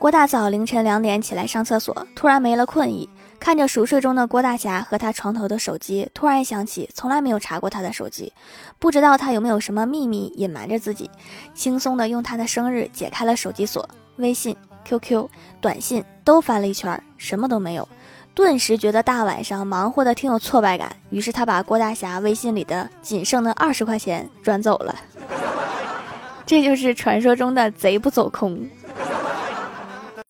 郭大嫂凌晨两点起来上厕所突然没了困意。看着熟睡中的郭大侠和他床头的手机突然想起从来没有查过他的手机。不知道他有没有什么秘密隐瞒着自己轻松的用他的生日解开了手机锁。微信 qq 短信都翻了一圈什么都没有。顿时觉得大晚上忙活的挺有挫败感于是他把郭大侠微信里的仅剩的二十块钱转走了。这就是传说中的贼不走空。